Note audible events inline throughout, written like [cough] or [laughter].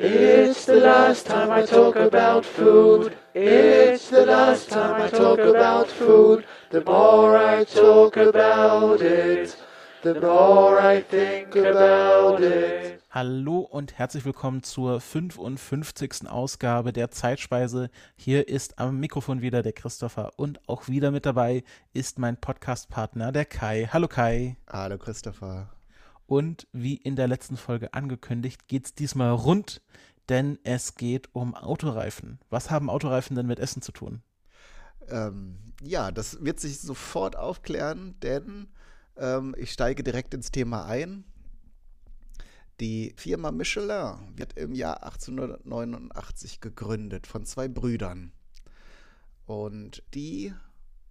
It's the last time I talk about food. It's the last time I talk about food. The more I talk about it, the more I think about it. Hallo und herzlich willkommen zur 55. Ausgabe der Zeitspeise. Hier ist am Mikrofon wieder der Christopher und auch wieder mit dabei ist mein Podcastpartner der Kai. Hallo Kai. Hallo Christopher. Und wie in der letzten Folge angekündigt, geht es diesmal rund, denn es geht um Autoreifen. Was haben Autoreifen denn mit Essen zu tun? Ähm, ja, das wird sich sofort aufklären, denn ähm, ich steige direkt ins Thema ein. Die Firma Michelin wird im Jahr 1889 gegründet von zwei Brüdern. Und die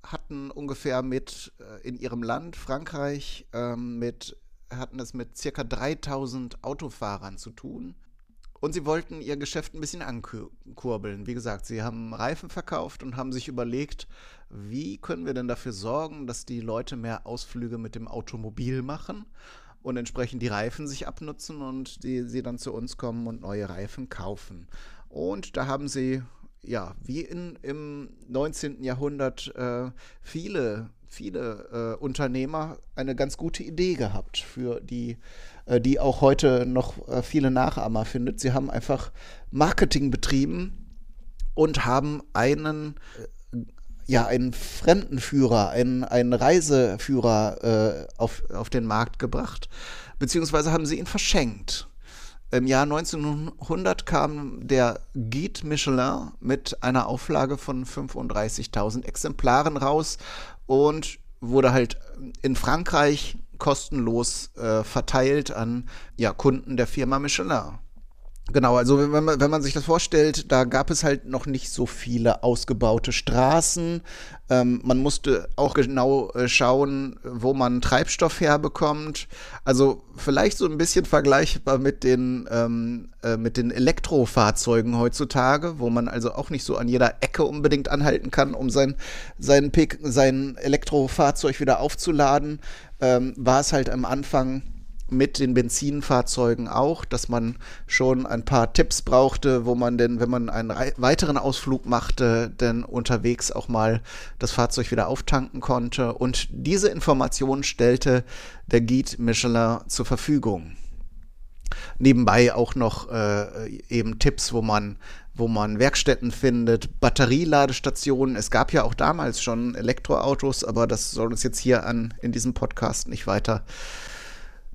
hatten ungefähr mit äh, in ihrem Land, Frankreich, ähm, mit hatten es mit circa 3000 Autofahrern zu tun. Und sie wollten ihr Geschäft ein bisschen ankurbeln. Wie gesagt, sie haben Reifen verkauft und haben sich überlegt, wie können wir denn dafür sorgen, dass die Leute mehr Ausflüge mit dem Automobil machen und entsprechend die Reifen sich abnutzen und die, sie dann zu uns kommen und neue Reifen kaufen. Und da haben sie, ja, wie in, im 19. Jahrhundert äh, viele viele äh, Unternehmer eine ganz gute Idee gehabt, für die, äh, die auch heute noch äh, viele Nachahmer findet. Sie haben einfach Marketing betrieben und haben einen äh, ja, einen Fremdenführer, einen, einen Reiseführer äh, auf, auf den Markt gebracht, beziehungsweise haben sie ihn verschenkt. Im Jahr 1900 kam der Guide Michelin mit einer Auflage von 35.000 Exemplaren raus und wurde halt in Frankreich kostenlos äh, verteilt an ja, Kunden der Firma Michelin. Genau, also wenn man, wenn man sich das vorstellt, da gab es halt noch nicht so viele ausgebaute Straßen. Ähm, man musste auch genau äh, schauen, wo man Treibstoff herbekommt. Also vielleicht so ein bisschen vergleichbar mit den, ähm, äh, mit den Elektrofahrzeugen heutzutage, wo man also auch nicht so an jeder Ecke unbedingt anhalten kann, um sein, sein, sein Elektrofahrzeug wieder aufzuladen. Ähm, war es halt am Anfang mit den Benzinfahrzeugen auch, dass man schon ein paar Tipps brauchte, wo man denn, wenn man einen weiteren Ausflug machte, denn unterwegs auch mal das Fahrzeug wieder auftanken konnte. Und diese Information stellte der Guide Michelin zur Verfügung. Nebenbei auch noch äh, eben Tipps, wo man wo man Werkstätten findet, Batterieladestationen. Es gab ja auch damals schon Elektroautos, aber das soll uns jetzt hier an in diesem Podcast nicht weiter äh,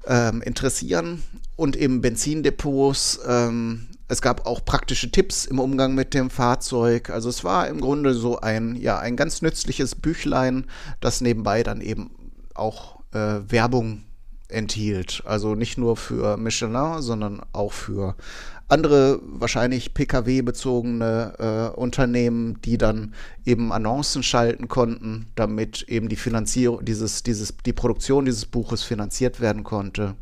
ähm, interessieren und eben Benzindepots. Ähm, es gab auch praktische Tipps im Umgang mit dem Fahrzeug. Also es war im Grunde so ein, ja, ein ganz nützliches Büchlein, das nebenbei dann eben auch äh, Werbung enthielt. Also nicht nur für Michelin, sondern auch für andere wahrscheinlich PKW-bezogene äh, Unternehmen, die dann eben Annoncen schalten konnten, damit eben die Finanzierung dieses, dieses, die Produktion dieses Buches finanziert werden konnte.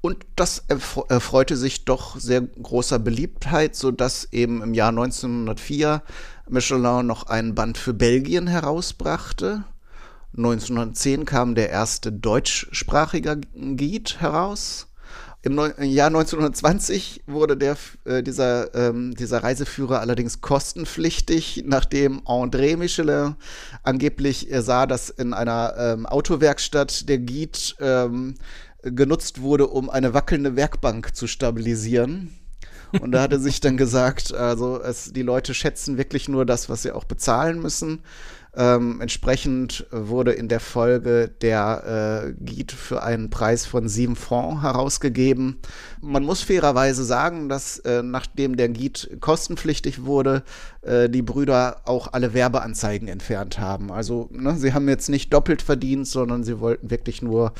Und das erfreute sich doch sehr großer Beliebtheit, sodass eben im Jahr 1904 Michelin noch einen Band für Belgien herausbrachte. 1910 kam der erste deutschsprachige Guide heraus. Im Jahr 1920 wurde der, äh, dieser, ähm, dieser Reiseführer allerdings kostenpflichtig, nachdem André Michelin angeblich sah, dass in einer ähm, Autowerkstatt der Guide ähm, genutzt wurde, um eine wackelnde Werkbank zu stabilisieren. Und da hat er sich dann gesagt, also es, die Leute schätzen wirklich nur das, was sie auch bezahlen müssen. Ähm, entsprechend wurde in der Folge der äh, Guide für einen Preis von 7 Francs herausgegeben. Man muss fairerweise sagen, dass äh, nachdem der Guide kostenpflichtig wurde, äh, die Brüder auch alle Werbeanzeigen entfernt haben. Also ne, sie haben jetzt nicht doppelt verdient, sondern sie wollten wirklich nur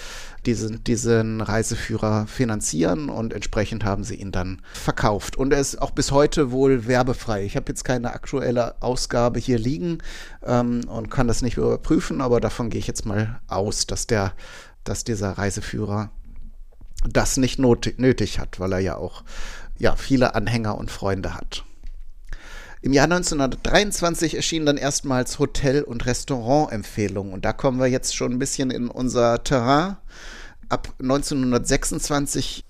diesen, diesen Reiseführer finanzieren und entsprechend haben sie ihn dann verkauft. Und er ist auch bis heute wohl werbefrei. Ich habe jetzt keine aktuelle Ausgabe hier liegen ähm, und kann das nicht überprüfen, aber davon gehe ich jetzt mal aus, dass der, dass dieser Reiseführer das nicht nötig hat, weil er ja auch ja, viele Anhänger und Freunde hat. Im Jahr 1923 erschienen dann erstmals Hotel- und Restaurantempfehlungen. Und da kommen wir jetzt schon ein bisschen in unser Terrain. Ab 1926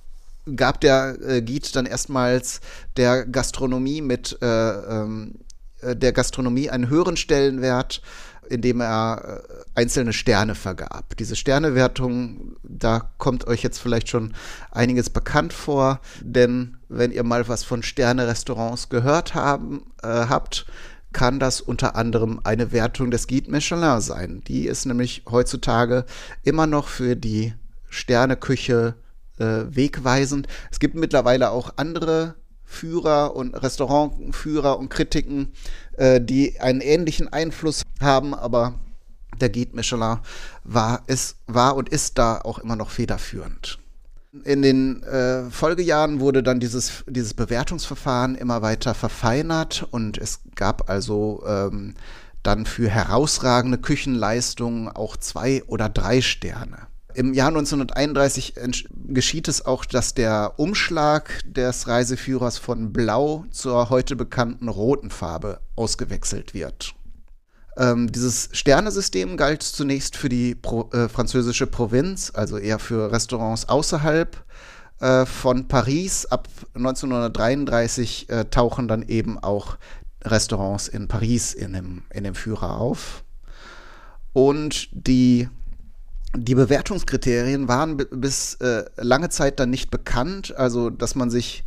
gab der äh, Giet dann erstmals der Gastronomie mit äh, ähm, äh, der Gastronomie einen höheren Stellenwert, indem er äh, einzelne Sterne vergab. Diese Sternewertung, da kommt euch jetzt vielleicht schon einiges bekannt vor, denn wenn ihr mal was von Sterne-Restaurants gehört haben, äh, habt, kann das unter anderem eine Wertung des Guide Michelin sein. Die ist nämlich heutzutage immer noch für die Sterneküche äh, wegweisend. Es gibt mittlerweile auch andere Führer und Restaurantführer und Kritiken, äh, die einen ähnlichen Einfluss haben, aber der Guide Michelin war, ist, war und ist da auch immer noch federführend. In den äh, Folgejahren wurde dann dieses, dieses Bewertungsverfahren immer weiter verfeinert und es gab also ähm, dann für herausragende Küchenleistungen auch zwei oder drei Sterne. Im Jahr 1931 geschieht es auch, dass der Umschlag des Reiseführers von Blau zur heute bekannten roten Farbe ausgewechselt wird. Ähm, dieses Sternesystem galt zunächst für die Pro, äh, französische Provinz, also eher für Restaurants außerhalb äh, von Paris. Ab 1933 äh, tauchen dann eben auch Restaurants in Paris in dem, in dem Führer auf. Und die die Bewertungskriterien waren bis äh, lange Zeit dann nicht bekannt, also dass man sich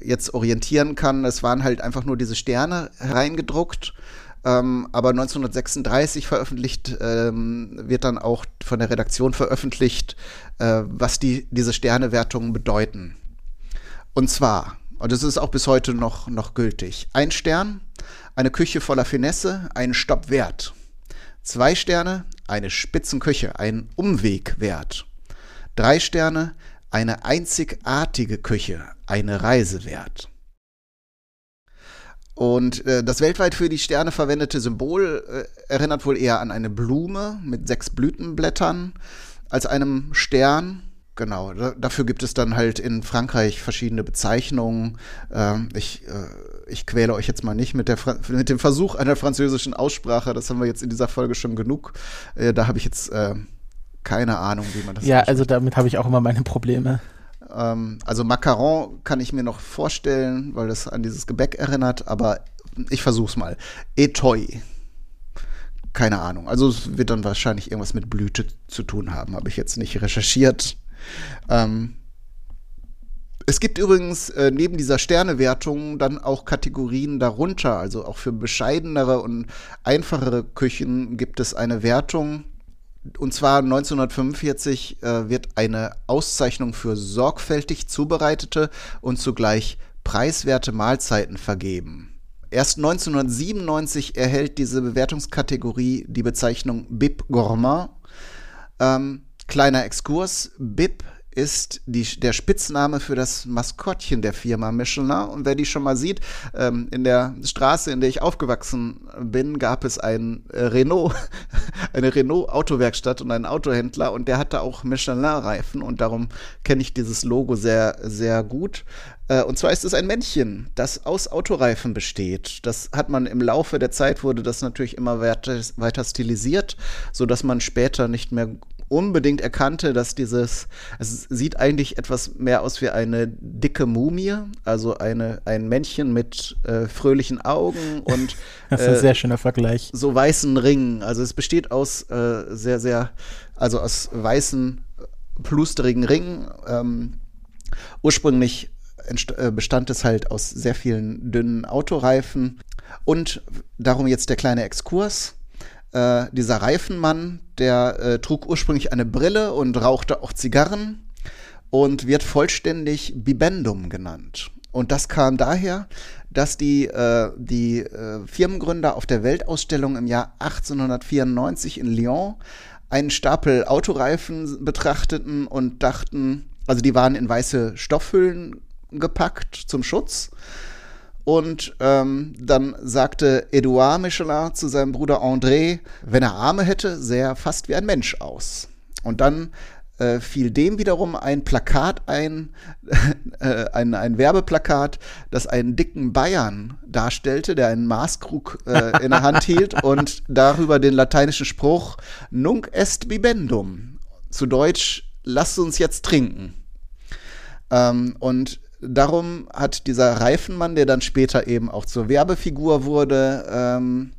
jetzt orientieren kann. Es waren halt einfach nur diese Sterne reingedruckt. Ähm, aber 1936 veröffentlicht ähm, wird dann auch von der Redaktion veröffentlicht, äh, was die, diese Sternewertungen bedeuten. Und zwar, und das ist auch bis heute noch, noch gültig, ein Stern, eine Küche voller Finesse, ein Stopp wert. Zwei Sterne, eine Spitzenküche, ein Umweg wert. Drei Sterne, eine einzigartige Küche, eine Reise wert. Und äh, das weltweit für die Sterne verwendete Symbol äh, erinnert wohl eher an eine Blume mit sechs Blütenblättern als einem Stern. Genau, da, dafür gibt es dann halt in Frankreich verschiedene Bezeichnungen. Ähm, ich, äh, ich quäle euch jetzt mal nicht mit, der mit dem Versuch einer französischen Aussprache. Das haben wir jetzt in dieser Folge schon genug. Äh, da habe ich jetzt äh, keine Ahnung, wie man das Ja, also damit habe ich auch immer meine Probleme. Ähm, also Macaron kann ich mir noch vorstellen, weil das an dieses Gebäck erinnert, aber ich versuch's mal. Etoi. Keine Ahnung. Also es wird dann wahrscheinlich irgendwas mit Blüte zu tun haben. Habe ich jetzt nicht recherchiert. Ähm, es gibt übrigens äh, neben dieser Sternewertung dann auch Kategorien darunter. Also auch für bescheidenere und einfachere Küchen gibt es eine Wertung. Und zwar 1945 äh, wird eine Auszeichnung für sorgfältig zubereitete und zugleich preiswerte Mahlzeiten vergeben. Erst 1997 erhält diese Bewertungskategorie die Bezeichnung Bib Gourmand. Ähm, Kleiner Exkurs, BIP ist die, der Spitzname für das Maskottchen der Firma Michelin. Und wer die schon mal sieht, ähm, in der Straße, in der ich aufgewachsen bin, gab es ein äh, Renault, [laughs] eine Renault-Autowerkstatt und einen Autohändler und der hatte auch Michelin-Reifen und darum kenne ich dieses Logo sehr, sehr gut. Äh, und zwar ist es ein Männchen, das aus Autoreifen besteht. Das hat man im Laufe der Zeit wurde das natürlich immer weiter, weiter stilisiert, sodass man später nicht mehr unbedingt erkannte, dass dieses, es sieht eigentlich etwas mehr aus wie eine dicke Mumie, also eine, ein Männchen mit äh, fröhlichen Augen und [laughs] das ist ein äh, sehr schöner Vergleich. So weißen Ringen. Also es besteht aus äh, sehr, sehr, also aus weißen, plusterigen Ringen. Ähm, ursprünglich äh, bestand es halt aus sehr vielen dünnen Autoreifen. Und darum jetzt der kleine Exkurs. Äh, dieser Reifenmann, der äh, trug ursprünglich eine Brille und rauchte auch Zigarren und wird vollständig Bibendum genannt. Und das kam daher, dass die, äh, die äh, Firmengründer auf der Weltausstellung im Jahr 1894 in Lyon einen Stapel Autoreifen betrachteten und dachten, also die waren in weiße Stoffhüllen gepackt zum Schutz und ähm, dann sagte Edouard Michelin zu seinem Bruder André, wenn er Arme hätte, sähe er fast wie ein Mensch aus. Und dann äh, fiel dem wiederum ein Plakat ein, [laughs] äh, ein, ein Werbeplakat, das einen dicken Bayern darstellte, der einen Maßkrug äh, in der Hand hielt [laughs] und darüber den lateinischen Spruch Nunc est bibendum. Zu Deutsch, lasst uns jetzt trinken. Ähm, und darum hat dieser Reifenmann, der dann später eben auch zur Werbefigur wurde, ähm,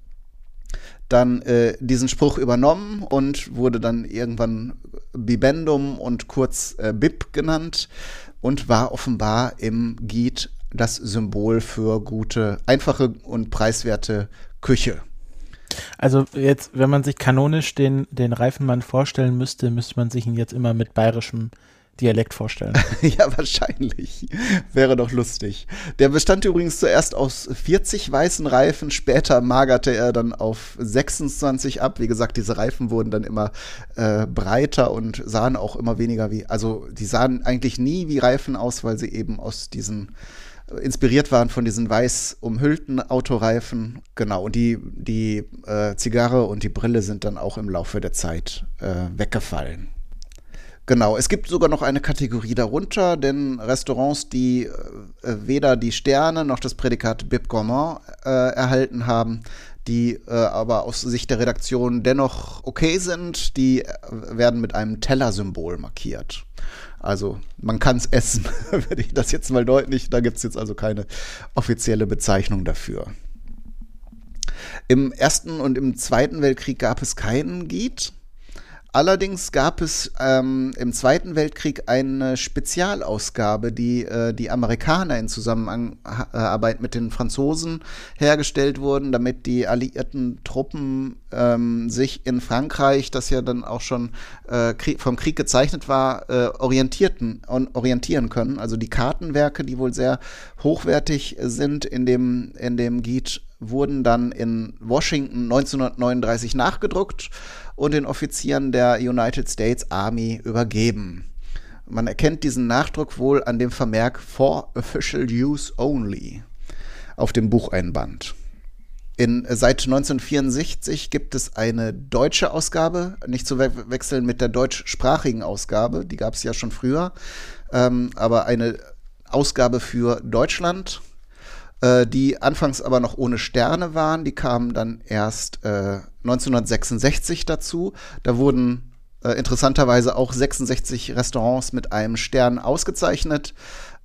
dann äh, diesen Spruch übernommen und wurde dann irgendwann Bibendum und kurz äh, Bib genannt und war offenbar im Giet das Symbol für gute, einfache und preiswerte Küche. Also jetzt, wenn man sich kanonisch den, den Reifenmann vorstellen müsste, müsste man sich ihn jetzt immer mit bayerischem Dialekt vorstellen. [laughs] ja, wahrscheinlich. Wäre doch lustig. Der bestand übrigens zuerst aus 40 weißen Reifen, später magerte er dann auf 26 ab. Wie gesagt, diese Reifen wurden dann immer äh, breiter und sahen auch immer weniger wie, also die sahen eigentlich nie wie Reifen aus, weil sie eben aus diesen äh, inspiriert waren von diesen weiß umhüllten Autoreifen. Genau, und die, die äh, Zigarre und die Brille sind dann auch im Laufe der Zeit äh, weggefallen. Genau, es gibt sogar noch eine Kategorie darunter, denn Restaurants, die äh, weder die Sterne noch das Prädikat Bib Gourmand äh, erhalten haben, die äh, aber aus Sicht der Redaktion dennoch okay sind, die äh, werden mit einem Tellersymbol markiert. Also man kann es essen, [laughs] wenn ich das jetzt mal deutlich, da gibt es jetzt also keine offizielle Bezeichnung dafür. Im Ersten und im Zweiten Weltkrieg gab es keinen Giet. Allerdings gab es ähm, im Zweiten Weltkrieg eine Spezialausgabe, die äh, die Amerikaner in Zusammenarbeit mit den Franzosen hergestellt wurden, damit die alliierten Truppen ähm, sich in Frankreich, das ja dann auch schon äh, Krieg, vom Krieg gezeichnet war, äh, orientierten, orientieren können. Also die Kartenwerke, die wohl sehr hochwertig sind in dem, in dem Giet, wurden dann in Washington 1939 nachgedruckt und den Offizieren der United States Army übergeben. Man erkennt diesen Nachdruck wohl an dem Vermerk For Official Use Only auf dem Bucheinband. In, seit 1964 gibt es eine deutsche Ausgabe, nicht zu we wechseln mit der deutschsprachigen Ausgabe, die gab es ja schon früher, ähm, aber eine Ausgabe für Deutschland äh, die anfangs aber noch ohne Sterne waren. Die kamen dann erst äh, 1966 dazu. Da wurden äh, interessanterweise auch 66 Restaurants mit einem Stern ausgezeichnet.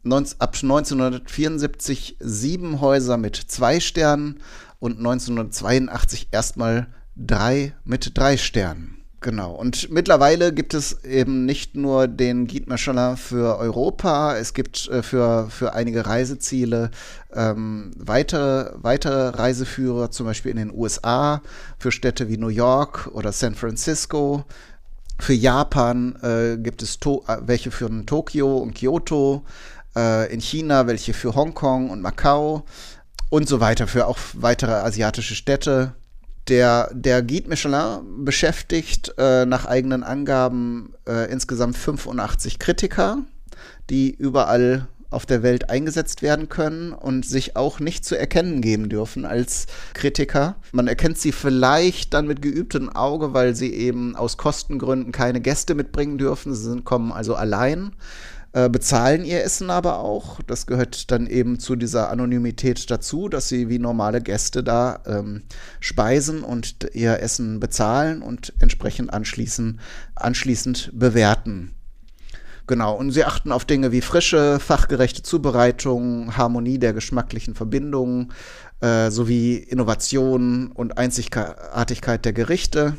ab 1974 sieben Häuser mit zwei Sternen und 1982 erstmal drei mit drei Sternen. Genau. Und mittlerweile gibt es eben nicht nur den Guide Michelin für Europa, es gibt äh, für, für einige Reiseziele ähm, weitere, weitere Reiseführer, zum Beispiel in den USA, für Städte wie New York oder San Francisco. Für Japan äh, gibt es to äh, welche für Tokio und Kyoto, äh, in China welche für Hongkong und Macau und so weiter, für auch weitere asiatische Städte. Der, der Guide Michelin beschäftigt äh, nach eigenen Angaben äh, insgesamt 85 Kritiker, die überall auf der Welt eingesetzt werden können und sich auch nicht zu erkennen geben dürfen als Kritiker. Man erkennt sie vielleicht dann mit geübtem Auge, weil sie eben aus Kostengründen keine Gäste mitbringen dürfen. Sie sind, kommen also allein. Äh, bezahlen ihr Essen aber auch. Das gehört dann eben zu dieser Anonymität dazu, dass sie wie normale Gäste da ähm, speisen und ihr Essen bezahlen und entsprechend anschließend, anschließend bewerten. Genau, und sie achten auf Dinge wie frische, fachgerechte Zubereitung, Harmonie der geschmacklichen Verbindungen äh, sowie Innovation und Einzigartigkeit der Gerichte,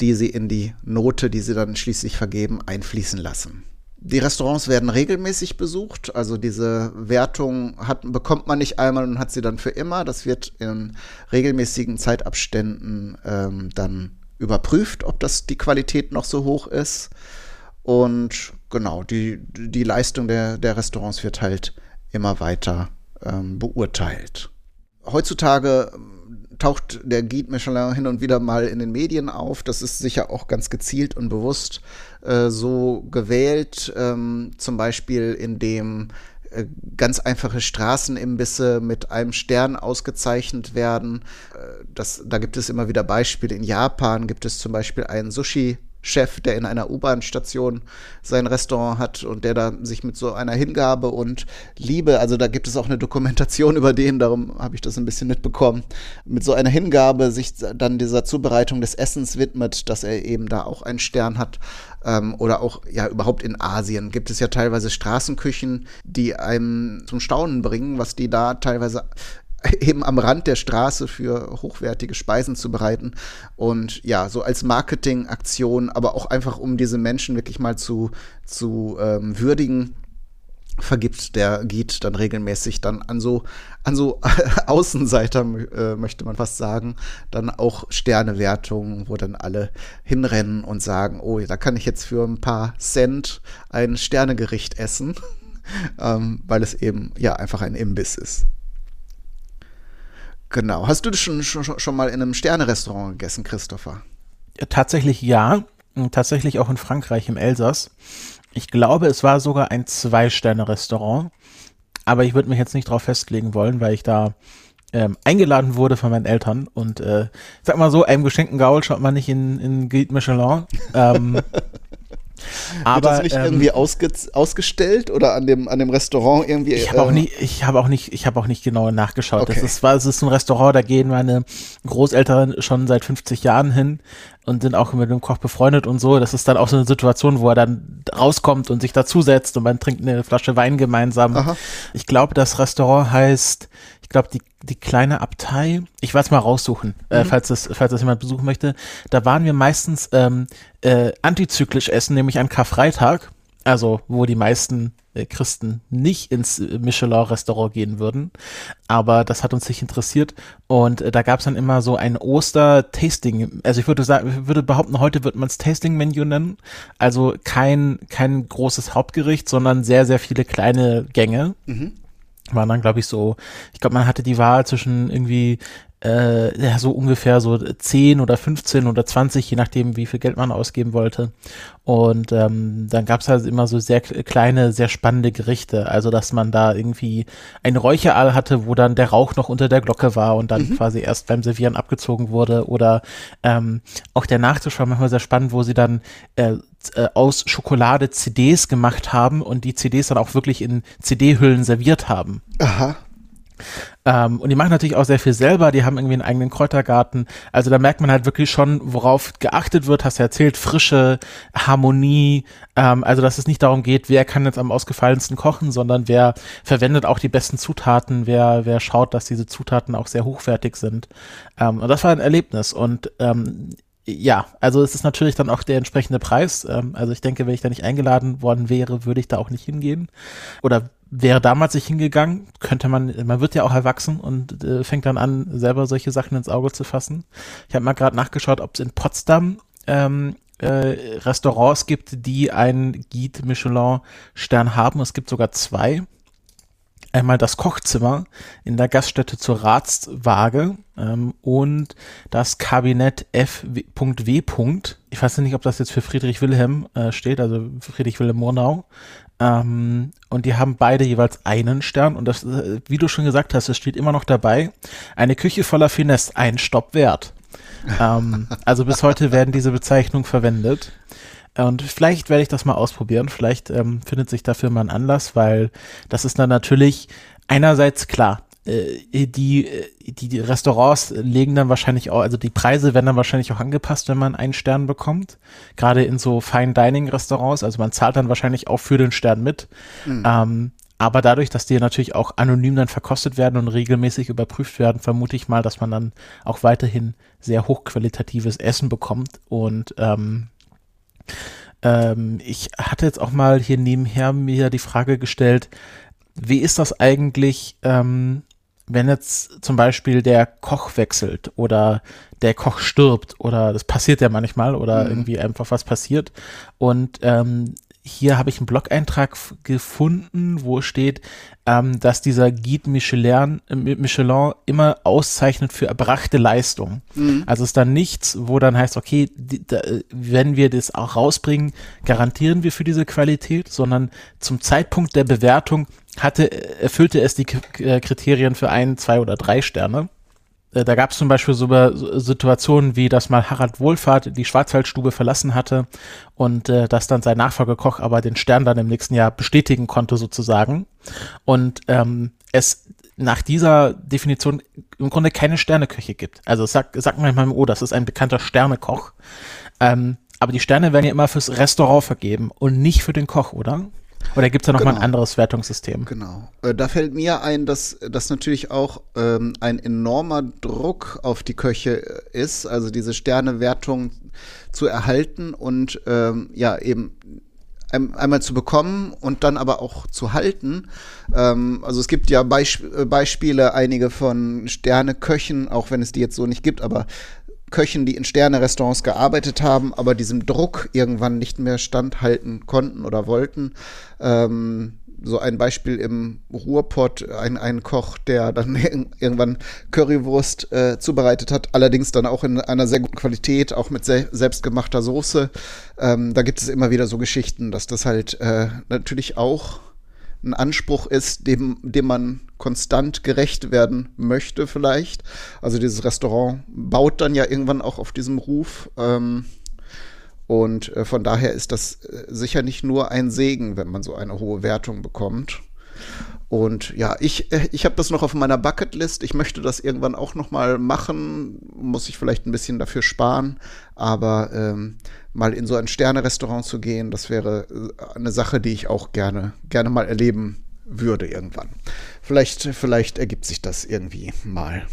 die sie in die Note, die sie dann schließlich vergeben, einfließen lassen. Die Restaurants werden regelmäßig besucht, also diese Wertung hat, bekommt man nicht einmal und hat sie dann für immer. Das wird in regelmäßigen Zeitabständen ähm, dann überprüft, ob das die Qualität noch so hoch ist. Und genau, die, die Leistung der, der Restaurants wird halt immer weiter ähm, beurteilt. Heutzutage taucht der Guide Michelin hin und wieder mal in den Medien auf. Das ist sicher auch ganz gezielt und bewusst äh, so gewählt, ähm, zum Beispiel indem äh, ganz einfache Straßenimbisse mit einem Stern ausgezeichnet werden. Äh, das, da gibt es immer wieder Beispiele. In Japan gibt es zum Beispiel einen Sushi Chef, der in einer U-Bahn-Station sein Restaurant hat und der da sich mit so einer Hingabe und Liebe, also da gibt es auch eine Dokumentation [laughs] über den, darum habe ich das ein bisschen mitbekommen, mit so einer Hingabe sich dann dieser Zubereitung des Essens widmet, dass er eben da auch einen Stern hat. Ähm, oder auch ja überhaupt in Asien gibt es ja teilweise Straßenküchen, die einem zum Staunen bringen, was die da teilweise [laughs] eben am Rand der Straße für hochwertige Speisen zu bereiten. Und ja, so als Marketingaktion, aber auch einfach, um diese Menschen wirklich mal zu, zu ähm, würdigen, vergibt der Guide dann regelmäßig dann an so, an so [laughs] Außenseiter, äh, möchte man fast sagen, dann auch Sternewertungen, wo dann alle hinrennen und sagen, oh, da kann ich jetzt für ein paar Cent ein Sternegericht essen, [laughs] ähm, weil es eben ja einfach ein Imbiss ist. Genau. Hast du das schon, schon, schon mal in einem Sternerestaurant gegessen, Christopher? Tatsächlich ja. Tatsächlich auch in Frankreich im Elsass. Ich glaube, es war sogar ein Zwei-Sterne-Restaurant. Aber ich würde mich jetzt nicht darauf festlegen wollen, weil ich da ähm, eingeladen wurde von meinen Eltern. Und äh, sag mal so, einem geschenkten Gaul schaut man nicht in, in Guide Michelin. Ähm, [laughs] Aber, Wird das nicht ähm, irgendwie ausge ausgestellt oder an dem, an dem Restaurant irgendwie? Ich habe äh, auch nicht, ich habe auch nicht, ich habe auch nicht genau nachgeschaut. Okay. Das ist, war, es ist ein Restaurant, da gehen meine Großeltern schon seit 50 Jahren hin und sind auch mit dem Koch befreundet und so. Das ist dann auch so eine Situation, wo er dann rauskommt und sich dazusetzt und man trinkt eine Flasche Wein gemeinsam. Aha. Ich glaube, das Restaurant heißt, ich glaube, die, die kleine Abtei, ich werde es mal raussuchen, äh, mhm. äh, falls, das, falls das jemand besuchen möchte. Da waren wir meistens ähm, äh, antizyklisch essen, nämlich an Karfreitag, also wo die meisten äh, Christen nicht ins Michelin-Restaurant gehen würden. Aber das hat uns nicht interessiert. Und äh, da gab es dann immer so ein Oster-Tasting. Also ich würde sagen, ich würde behaupten, heute wird man es Tasting-Menü nennen. Also kein, kein großes Hauptgericht, sondern sehr, sehr viele kleine Gänge. Mhm waren dann, glaube ich, so, ich glaube, man hatte die Wahl zwischen irgendwie äh, ja, so ungefähr so 10 oder 15 oder 20, je nachdem, wie viel Geld man ausgeben wollte. Und ähm, dann gab es halt immer so sehr kleine, sehr spannende Gerichte. Also, dass man da irgendwie ein Räucherall hatte, wo dann der Rauch noch unter der Glocke war und dann mhm. quasi erst beim Servieren abgezogen wurde. Oder ähm, auch der Nachtisch war manchmal sehr spannend, wo sie dann äh, äh aus Schokolade CDs gemacht haben und die CDs dann auch wirklich in CD-Hüllen serviert haben. Aha. Ähm, und die machen natürlich auch sehr viel selber. Die haben irgendwie einen eigenen Kräutergarten. Also da merkt man halt wirklich schon, worauf geachtet wird. Hast du erzählt, Frische, Harmonie. Ähm, also dass es nicht darum geht, wer kann jetzt am ausgefallensten kochen, sondern wer verwendet auch die besten Zutaten. Wer, wer schaut, dass diese Zutaten auch sehr hochwertig sind. Ähm, und das war ein Erlebnis. Und ähm, ja, also es ist natürlich dann auch der entsprechende Preis. Ähm, also ich denke, wenn ich da nicht eingeladen worden wäre, würde ich da auch nicht hingehen. Oder wäre damals nicht hingegangen, könnte man, man wird ja auch erwachsen und äh, fängt dann an, selber solche Sachen ins Auge zu fassen. Ich habe mal gerade nachgeschaut, ob es in Potsdam ähm, äh, Restaurants gibt, die einen Guide Michelin Stern haben. Es gibt sogar zwei. Einmal das Kochzimmer in der Gaststätte zur Ratswaage ähm, und das Kabinett F.W. Ich weiß nicht, ob das jetzt für Friedrich Wilhelm äh, steht, also Friedrich Wilhelm Murnau. Ähm, und die haben beide jeweils einen Stern. Und das, äh, wie du schon gesagt hast, es steht immer noch dabei, eine Küche voller Finesse, ein Stopp wert. ähm, also bis heute werden diese Bezeichnungen verwendet. Und vielleicht werde ich das mal ausprobieren. Vielleicht ähm, findet sich dafür mal ein Anlass, weil das ist dann natürlich einerseits klar, äh, die, äh, die, die Restaurants legen dann wahrscheinlich auch, also die Preise werden dann wahrscheinlich auch angepasst, wenn man einen Stern bekommt. Gerade in so Fine Dining Restaurants, also man zahlt dann wahrscheinlich auch für den Stern mit. Mhm. Ähm, aber dadurch, dass die natürlich auch anonym dann verkostet werden und regelmäßig überprüft werden, vermute ich mal, dass man dann auch weiterhin sehr hochqualitatives Essen bekommt. Und ähm, ähm, ich hatte jetzt auch mal hier nebenher mir die Frage gestellt, wie ist das eigentlich, ähm, wenn jetzt zum Beispiel der Koch wechselt oder der Koch stirbt oder das passiert ja manchmal oder mhm. irgendwie einfach was passiert und ähm, hier habe ich einen Blog-Eintrag gefunden, wo steht, ähm, dass dieser Guide Michelin, äh, Michelin immer auszeichnet für erbrachte Leistung. Mhm. Also ist dann nichts, wo dann heißt, okay, die, da, wenn wir das auch rausbringen, garantieren wir für diese Qualität, sondern zum Zeitpunkt der Bewertung hatte, erfüllte es die Kriterien für ein, zwei oder drei Sterne. Äh, da gab es zum Beispiel so Situationen wie, dass mal Harald Wohlfahrt die Schwarzwaldstube verlassen hatte und äh, dass dann sein Nachfolgekoch aber den Stern dann im nächsten Jahr bestätigen konnte sozusagen. Und ähm, es nach dieser Definition im Grunde keine Sterneköche gibt. Also sagt sag manchmal, oh, das ist ein bekannter Sternekoch. Ähm, aber die Sterne werden ja immer fürs Restaurant vergeben und nicht für den Koch, oder? Oder gibt es da nochmal genau. ein anderes Wertungssystem? Genau. Äh, da fällt mir ein, dass das natürlich auch ähm, ein enormer Druck auf die Köche äh, ist, also diese Sternewertung zu erhalten und ähm, ja, eben einmal zu bekommen und dann aber auch zu halten. Ähm, also es gibt ja Beisp äh, Beispiele, einige von Sterneköchen, auch wenn es die jetzt so nicht gibt, aber Köchen, die in Sterne-Restaurants gearbeitet haben, aber diesem Druck irgendwann nicht mehr standhalten konnten oder wollten. Ähm, so ein Beispiel im Ruhrpott, ein, ein Koch, der dann [laughs] irgendwann Currywurst äh, zubereitet hat, allerdings dann auch in einer sehr guten Qualität, auch mit se selbstgemachter Soße. Ähm, da gibt es immer wieder so Geschichten, dass das halt äh, natürlich auch ein Anspruch ist, dem, dem man konstant gerecht werden möchte vielleicht. Also dieses Restaurant baut dann ja irgendwann auch auf diesem Ruf. Ähm, und äh, von daher ist das äh, sicher nicht nur ein Segen, wenn man so eine hohe Wertung bekommt. Und ja, ich, äh, ich habe das noch auf meiner Bucketlist. Ich möchte das irgendwann auch noch mal machen. Muss ich vielleicht ein bisschen dafür sparen. Aber ähm, mal in so ein Sterne-Restaurant zu gehen, das wäre äh, eine Sache, die ich auch gerne, gerne mal erleben würde irgendwann. Vielleicht, vielleicht ergibt sich das irgendwie mal.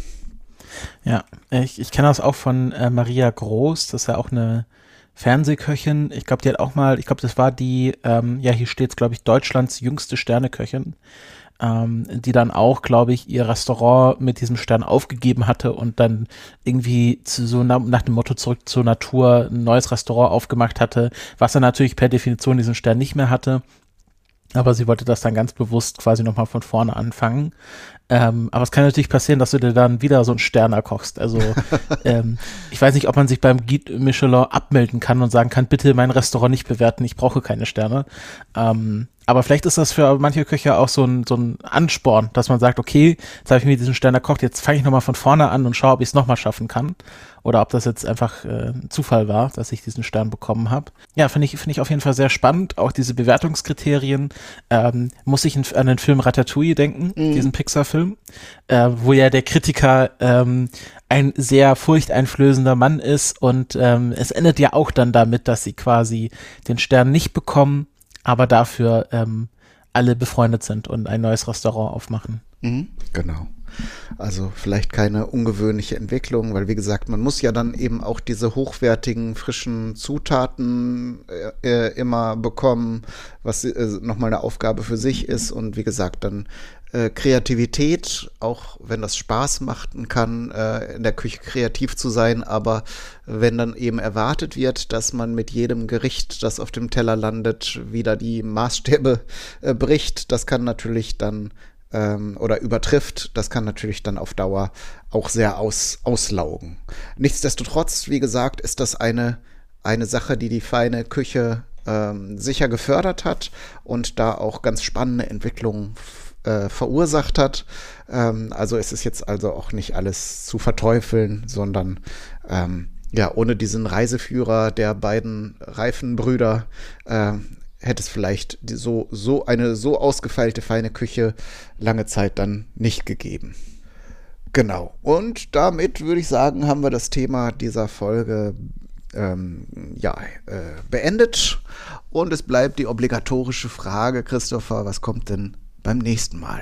Ja, ich, ich kenne das auch von äh, Maria Groß, das ist ja auch eine Fernsehköchin. Ich glaube, die hat auch mal, ich glaube, das war die, ähm, ja, hier steht es, glaube ich, Deutschlands jüngste Sterneköchin ähm, die dann auch, glaube ich, ihr Restaurant mit diesem Stern aufgegeben hatte und dann irgendwie zu, so nach, nach dem Motto zurück zur Natur ein neues Restaurant aufgemacht hatte, was er natürlich per Definition diesen Stern nicht mehr hatte. Aber sie wollte das dann ganz bewusst quasi nochmal von vorne anfangen. Ähm, aber es kann natürlich passieren, dass du dir dann wieder so einen Sterner kochst. Also [laughs] ähm, ich weiß nicht, ob man sich beim Guide Michelin abmelden kann und sagen kann, bitte mein Restaurant nicht bewerten, ich brauche keine Sterne. Ähm, aber vielleicht ist das für manche Köche auch so ein, so ein Ansporn, dass man sagt, okay, jetzt habe ich mir diesen Stern erkocht, jetzt fange ich nochmal von vorne an und schaue, ob ich es nochmal schaffen kann. Oder ob das jetzt einfach äh, Zufall war, dass ich diesen Stern bekommen habe. Ja, finde ich, finde ich auf jeden Fall sehr spannend. Auch diese Bewertungskriterien. Ähm, muss ich an den Film Ratatouille denken, mhm. diesen Pixar-Film, äh, wo ja der Kritiker ähm, ein sehr furchteinflößender Mann ist und ähm, es endet ja auch dann damit, dass sie quasi den Stern nicht bekommen aber dafür ähm, alle befreundet sind und ein neues Restaurant aufmachen. Mhm, genau. Also vielleicht keine ungewöhnliche Entwicklung, weil wie gesagt, man muss ja dann eben auch diese hochwertigen, frischen Zutaten äh, äh immer bekommen, was äh, nochmal eine Aufgabe für sich ist. Und wie gesagt, dann äh, Kreativität, auch wenn das Spaß machen kann, äh, in der Küche kreativ zu sein, aber wenn dann eben erwartet wird, dass man mit jedem Gericht, das auf dem Teller landet, wieder die Maßstäbe äh, bricht, das kann natürlich dann ähm, oder übertrifft, das kann natürlich dann auf Dauer auch sehr aus, auslaugen. Nichtsdestotrotz, wie gesagt, ist das eine, eine Sache, die die feine Küche ähm, sicher gefördert hat und da auch ganz spannende Entwicklungen äh, verursacht hat. Ähm, also es ist jetzt also auch nicht alles zu verteufeln, sondern ähm, ja, ohne diesen Reiseführer der beiden Reifenbrüder äh, hätte es vielleicht so, so eine so ausgefeilte feine Küche lange Zeit dann nicht gegeben. Genau. Und damit würde ich sagen, haben wir das Thema dieser Folge ähm, ja, äh, beendet. Und es bleibt die obligatorische Frage, Christopher, was kommt denn beim nächsten Mal.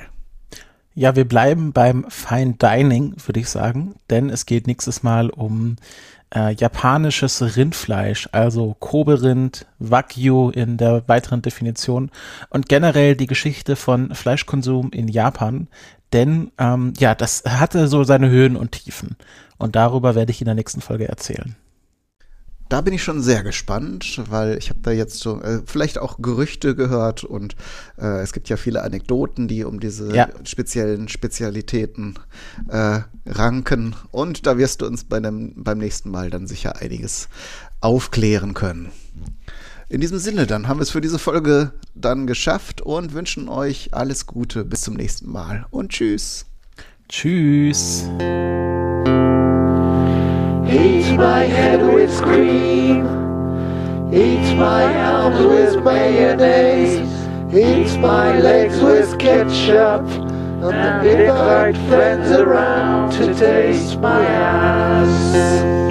Ja, wir bleiben beim Fine Dining, würde ich sagen, denn es geht nächstes Mal um äh, japanisches Rindfleisch, also Kobe-Rind, Wagyu in der weiteren Definition und generell die Geschichte von Fleischkonsum in Japan, denn ähm, ja, das hatte so seine Höhen und Tiefen und darüber werde ich in der nächsten Folge erzählen da bin ich schon sehr gespannt, weil ich habe da jetzt so äh, vielleicht auch Gerüchte gehört und äh, es gibt ja viele Anekdoten, die um diese ja. speziellen Spezialitäten äh, ranken. Und da wirst du uns bei dem, beim nächsten Mal dann sicher einiges aufklären können. In diesem Sinne, dann haben wir es für diese Folge dann geschafft und wünschen euch alles Gute. Bis zum nächsten Mal und tschüss. Tschüss. Eat my head with cream. Eat my arms with mayonnaise. Eat my legs with ketchup. And invite friends around to taste my ass.